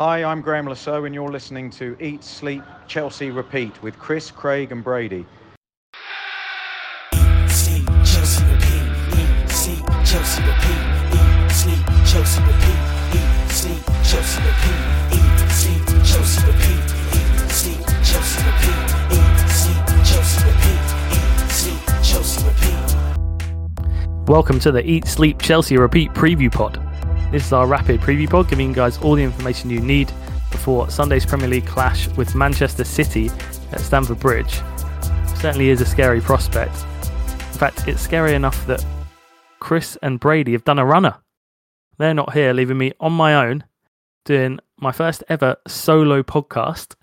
Hi, I'm Graham Lasso, and you're listening to Eat, Sleep, Chelsea, Repeat with Chris, Craig, and Brady. Sleep, Chelsea repeat. Eat, sleep, Chelsea repeat. Eat, sleep, Chelsea repeat. Eat, sleep, Chelsea repeat. Eat, sleep, Chelsea repeat. Eat, sleep, Chelsea repeat. Eat, sleep, Chelsea repeat. Eat, sleep, Chelsea repeat. Welcome to the Eat, Sleep, Chelsea Repeat preview pod. This is our rapid preview pod, giving you guys all the information you need before Sunday's Premier League clash with Manchester City at Stamford Bridge. Certainly is a scary prospect. In fact, it's scary enough that Chris and Brady have done a runner. They're not here, leaving me on my own doing my first ever solo podcast.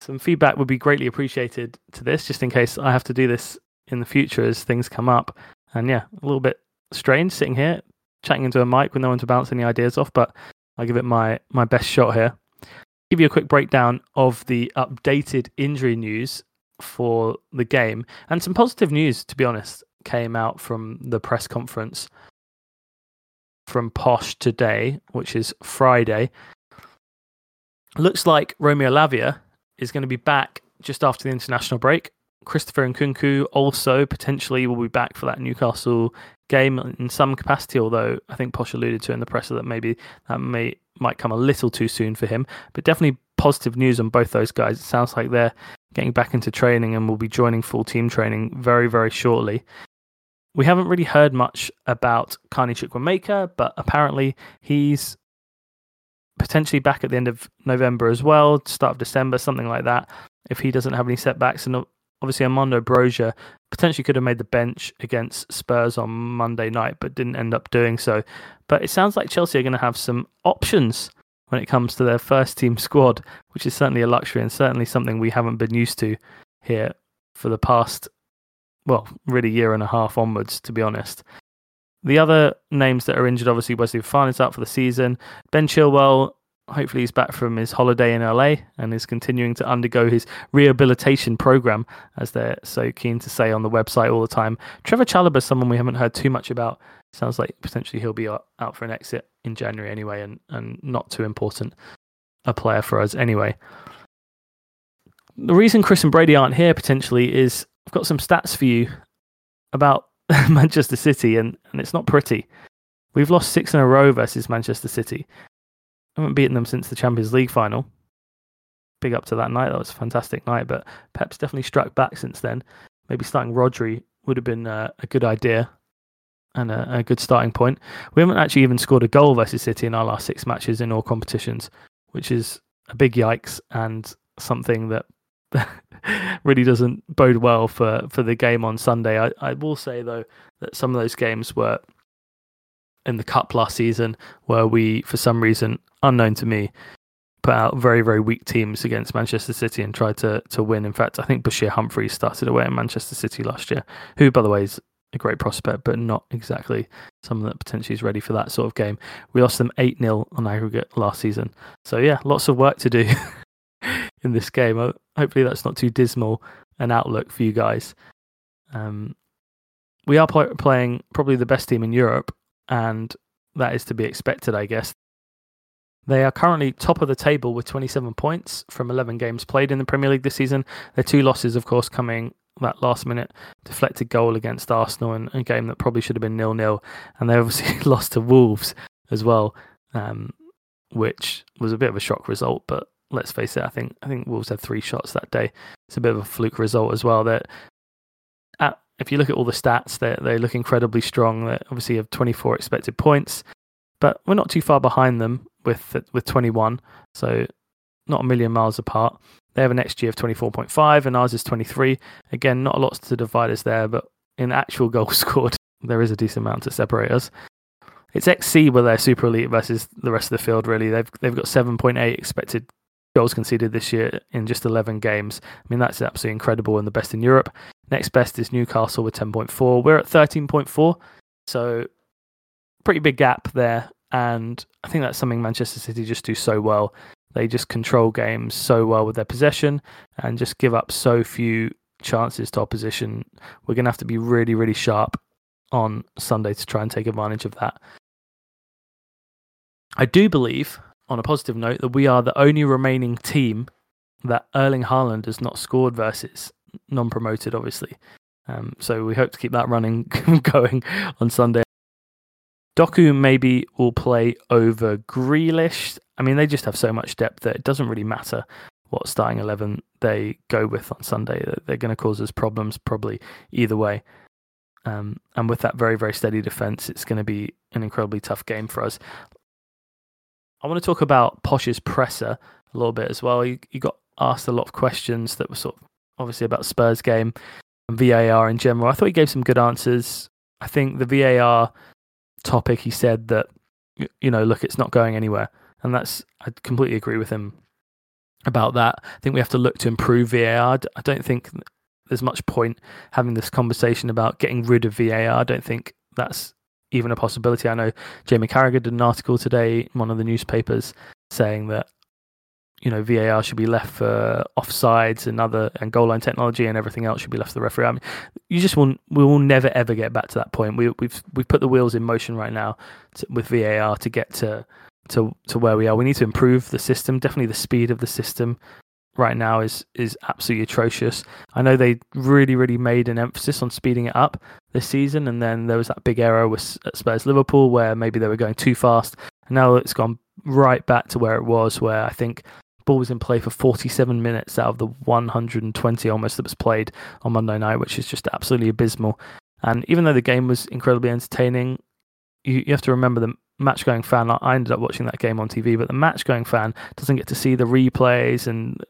Some feedback would be greatly appreciated to this, just in case I have to do this in the future as things come up. And yeah, a little bit strange sitting here chatting into a mic with no one to bounce any ideas off, but I'll give it my my best shot here. Give you a quick breakdown of the updated injury news for the game and some positive news, to be honest, came out from the press conference from Poch today, which is Friday. Looks like Romeo Lavia is going to be back just after the international break. Christopher Nkunku also potentially will be back for that Newcastle game in some capacity, although I think Poch alluded to in the presser that maybe that may might come a little too soon for him. But definitely positive news on both those guys. It sounds like they're getting back into training and will be joining full team training very, very shortly. We haven't really heard much about Carney Chukwuemeka, but apparently he's potentially back at the end of November as well, start of December, something like that. If he doesn't have any setbacks, and obviously Armando Broja potentially could have made the bench against Spurs on Monday night, but didn't end up doing so. But it sounds like Chelsea are going to have some options when it comes to their first team squad, which is certainly a luxury and certainly something we haven't been used to here for the past, well, really year and a half onwards, to be honest. The other names that are injured, obviously, Wesley Fofana is out for the season. Ben Chilwell hopefully he's back from his holiday in LA and is continuing to undergo his rehabilitation program, as they're so keen to say on the website all the time. Trevoh Chalobah is someone we haven't heard too much about. Sounds like potentially he'll be out for an exit in January anyway, and, and not too important a player for us anyway. The reason Chris and Brady aren't here potentially is I've got some stats for you about Manchester City, and, and it's not pretty. We've lost six in a row versus Manchester City. I haven't beaten them since the Champions League final. Big up to that night. That was a fantastic night. But Pep's definitely struck back since then. Maybe starting Rodri would have been uh, a good idea and a, a, good starting point. We haven't actually even scored a goal versus City in our last six matches in all competitions, which is a big yikes and something that really doesn't bode well for, for the game on Sunday. I, I will say, though, that some of those games were in the cup last season where we, for some reason unknown to me, put out very very weak teams against Manchester City and tried to to win. In fact, I think Bashir Humphreys started away at Manchester City last year, who by the way is a great prospect, but not exactly someone that potentially is ready for that sort of game. We lost them 8 0 on aggregate last season. So, yeah, lots of work to do in this game. Hopefully, that's not too dismal an outlook for you guys. Um, we are playing probably the best team in Europe and that is to be expected, I guess. They are currently top of the table with 27 points from 11 games played in the Premier League this season. Their two losses, of course, coming that last minute deflected goal against Arsenal in a game that probably should have been nil nil, and they obviously lost to Wolves as well, um, which was a bit of a shock result. But let's face it, I think I think Wolves had three shots that day. It's a bit of a fluke result as well. That at if you look at all the stats, they they look incredibly strong. They obviously have 24 expected points, but we're not too far behind them with with 21, so not a million miles apart. They have an XG of 24.5, and ours is 23. Again, not a lot to divide us there, but in actual goals scored, there is a decent amount to separate us. It's XC where they're super elite versus the rest of the field. Really, they've they've got 7.8 expected goals conceded this year in just 11 games. I mean, that's absolutely incredible and the best in Europe. Next best is Newcastle with 10.4. We're at 13.4. So, pretty big gap there. And I think that's something Manchester City just do so well. They just control games so well with their possession and just give up so few chances to opposition. We're going to have to be really, really sharp on Sunday to try and take advantage of that. I do believe on a positive note, that we are the only remaining team that Erling Haaland has not scored versus, non promoted, obviously. Um, so we hope to keep that running going on Sunday. Doku maybe will play over Grealish. I mean, they just have so much depth that it doesn't really matter what starting 11 they go with on Sunday. They're going to cause us problems probably either way. Um, and with that very, very steady defence, it's going to be an incredibly tough game for us. I want to talk about Poch's presser a little bit as well. He, he got asked a lot of questions that were sort of obviously about Spurs game and VAR in general. I thought he gave some good answers. I think the VAR topic, he said that, you know, look, it's not going anywhere. And that's, I completely agree with him about that. I think we have to look to improve VAR. I don't think there's much point having this conversation about getting rid of VAR. I don't think that's even a possibility. I know Jamie Carragher did an article today one of the newspapers saying that you know VAR should be left for offsides and other and goal line technology and everything else should be left to the referee. I mean, you just will we will never ever get back to that point. We, we've we've put the wheels in motion right now to, with VAR to get to to to where we are. We need to improve the system. Definitely the speed of the system right now is is absolutely atrocious. I know they really really made an emphasis on speeding it up this season, and then there was that big error with Spurs Liverpool where maybe they were going too fast. And now it's gone right back to where it was, where I think ball was in play for 47 minutes out of the 120 almost that was played on Monday night, which is just absolutely abysmal. And even though the game was incredibly entertaining, you, you have to remember the match going fan. I ended up watching that game on TV, but the match going fan doesn't get to see the replays and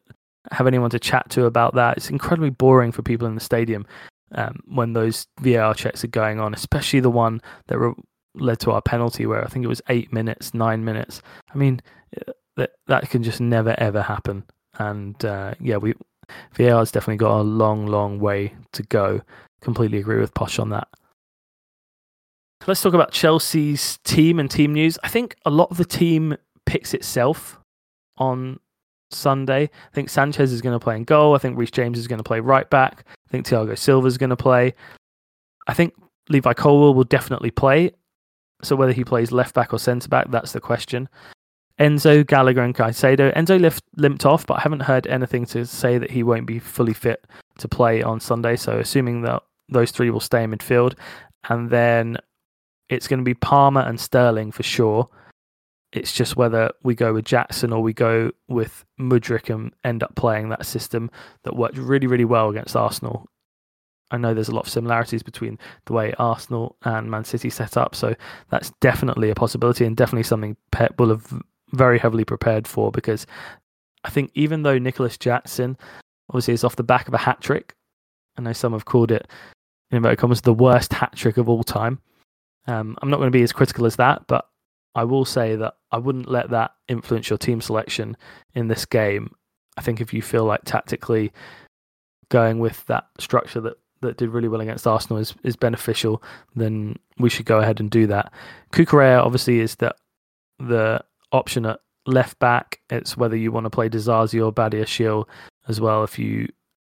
have anyone to chat to about that. It's incredibly boring for people in the stadium um, when those VAR checks are going on, especially the one that re- led to our penalty, where I think it was eight minutes, nine minutes. I mean, that that can just never ever happen. And uh, yeah, we VAR's definitely got a long, long way to go. Completely agree with Poch on that. Let's talk about Chelsea's team and team news. I think a lot of the team picks itself on Sunday. I think Sanchez is going to play in goal. I think Reece James is going to play right back. I think Thiago Silva is going to play. I think Levi Colwill will definitely play. So whether he plays left back or centre back, that's the question. Enzo, Gallagher, and Caicedo. Enzo lift, limped off, but I haven't heard anything to say that he won't be fully fit to play on Sunday. So, assuming that those three will stay in midfield, and then it's going to be Palmer and Sterling for sure. It's just whether we go with Jackson or we go with Mudryk and end up playing that system that worked really, really well against Arsenal. I know there's a lot of similarities between the way Arsenal and Man City set up, so that's definitely a possibility and definitely something Pep will have very heavily prepared for because I think even though Nicholas Jackson obviously is off the back of a hat trick, I know some have called it in inverted commas the worst hat trick of all time. Um, I'm not going to be as critical as that, but I will say that I wouldn't let that influence your team selection in this game. I think if you feel like tactically going with that structure that that did really well against Arsenal is, is beneficial, then we should go ahead and do that. Cucurella obviously is the the option at left back. It's whether you want to play Disasi or Badiashile as well if you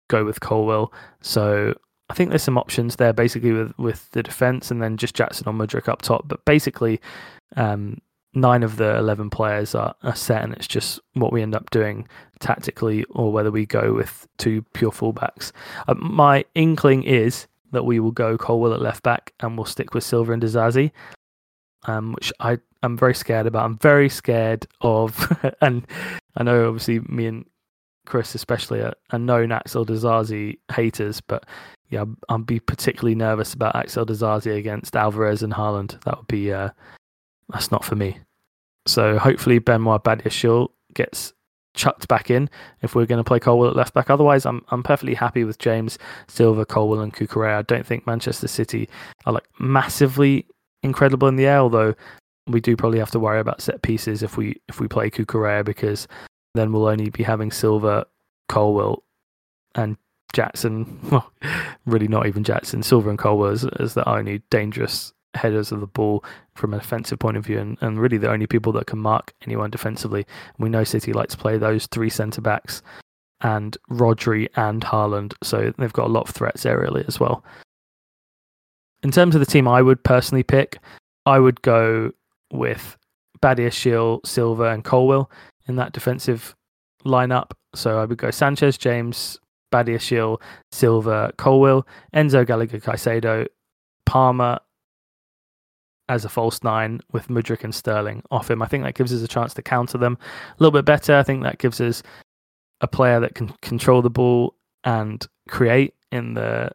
go with Colwill. So I think there's some options there basically with, with the defence and then just Jackson or Mudryk up top. But basically, um, nine of the 11 players are, are set and it's just what we end up doing tactically or whether we go with two pure fullbacks. Uh, my inkling is that we will go Colwill at left back and we'll stick with Silva and Disasi um, which I am very scared about. I'm very scared of, and I know obviously me and Chris especially are, known Axel Disasi haters, but yeah, I'd be particularly nervous about Axel Disasi against Alvarez and Haaland. That would be uh, that's not for me. So hopefully Benoit Badiashile gets chucked back in if we're going to play Colwill at left back. Otherwise, I'm I'm perfectly happy with James Silva, Colwill, and Cucurella. I don't think Manchester City are like massively incredible in the air, although we do probably have to worry about set pieces if we if we play Cucurella because then we'll only be having Silva, Colwill, and Jackson. Well, really not even Jackson. Silva and Colwill as, as the only dangerous headers of the ball from an offensive point of view, and, and really the only people that can mark anyone defensively. We know City like to play those three centre backs and Rodri and Haaland, so they've got a lot of threats aerially as well in terms of the team I would personally pick, I would go with Badiashile, Silva, and Colwill in that defensive lineup. So I would go Sanchez, James, Badiashile, Silva, Colwill, Enzo Gallagher, Caicedo, Palmer as a false nine with Mudryk and Sterling off him. I think that gives us a chance to counter them a little bit better. I think that gives us a player that can control the ball and create in the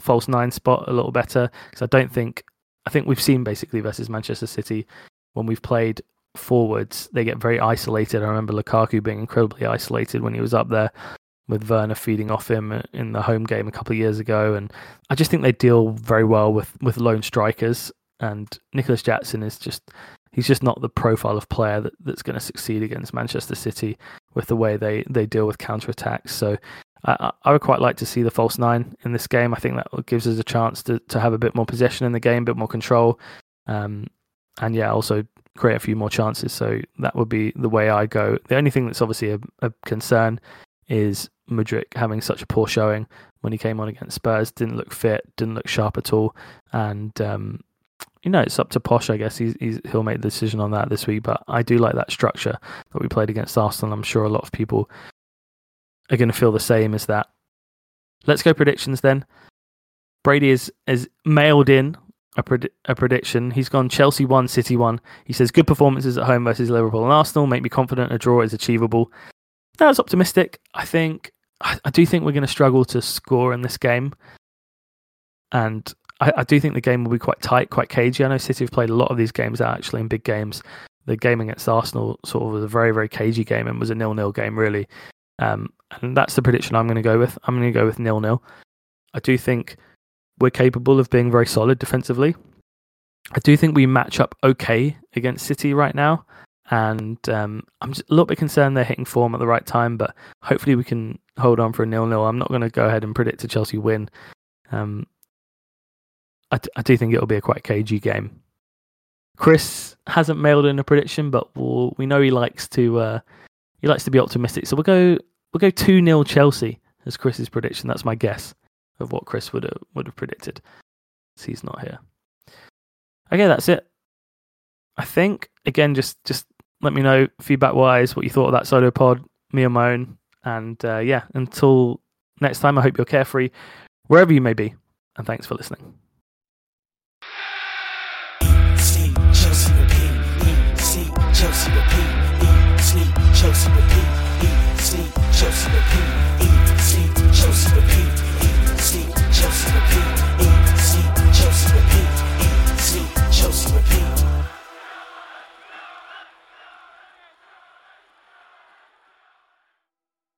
false nine spot a little better because I don't think I think we've seen basically versus Manchester City when we've played forwards they get very isolated. I remember Lukaku being incredibly isolated when he was up there with Werner feeding off him in the home game a couple of years ago and I just think they deal very well with with lone strikers and Nicholas Jackson is just he's just not the profile of player that, that's going to succeed against Manchester City with the way they, they deal with counter attacks. So I, I would quite like to see the false nine in this game. I think that gives us a chance to, to have a bit more possession in the game, a bit more control, um, and yeah, also create a few more chances. So that would be the way I go. The only thing that's obviously a, a concern is Mudryk having such a poor showing when he came on against Spurs. Didn't look fit, didn't look sharp at all, and um, you know, it's up to Poch, I guess. He's, he's, he'll make the decision on that this week. But I do like that structure that we played against Arsenal. I'm sure a lot of people are going to feel the same as that. Let's go predictions then. Brady is, is mailed in a, pred- a prediction. He's gone Chelsea 1, City 1. He says, Good performances at home versus Liverpool and Arsenal make me confident a draw is achievable. That's optimistic. I think, I, I do think we're going to struggle to score in this game. And I, I, do think the game will be quite tight, quite cagey. I know City have played a lot of these games actually in big games. The game against Arsenal sort of was a very, very cagey game and was a nil-nil game really. Um, and that's the prediction I'm going to go with. I'm going to go with nil-nil. I do think we're capable of being very solid defensively. I do think we match up okay against City right now, and um, I'm just a little bit concerned they're hitting form at the right time. But hopefully we can hold on for a nil-nil. I'm not going to go ahead and predict a Chelsea win. Um, I, d- I do think it'll be a quite cagey game. Chris hasn't mailed in a prediction, but we'll, we know he likes to uh, he likes to be optimistic. So we'll go we'll go two 0 Chelsea as Chris's prediction. That's my guess of what Chris would have would have predicted. So he's not here. Okay, that's it. I think again, just just let me know feedback wise what you thought of that solo pod, me and my own, and uh, yeah, until next time, I hope you're carefree wherever you may be, and thanks for listening. Chelsea repeat, eat, sleep, Chelsea repeat, eat, sleep, Chelsea repeat. Chelsea repeat, E C Chelsea repeat, Chelsea repeat.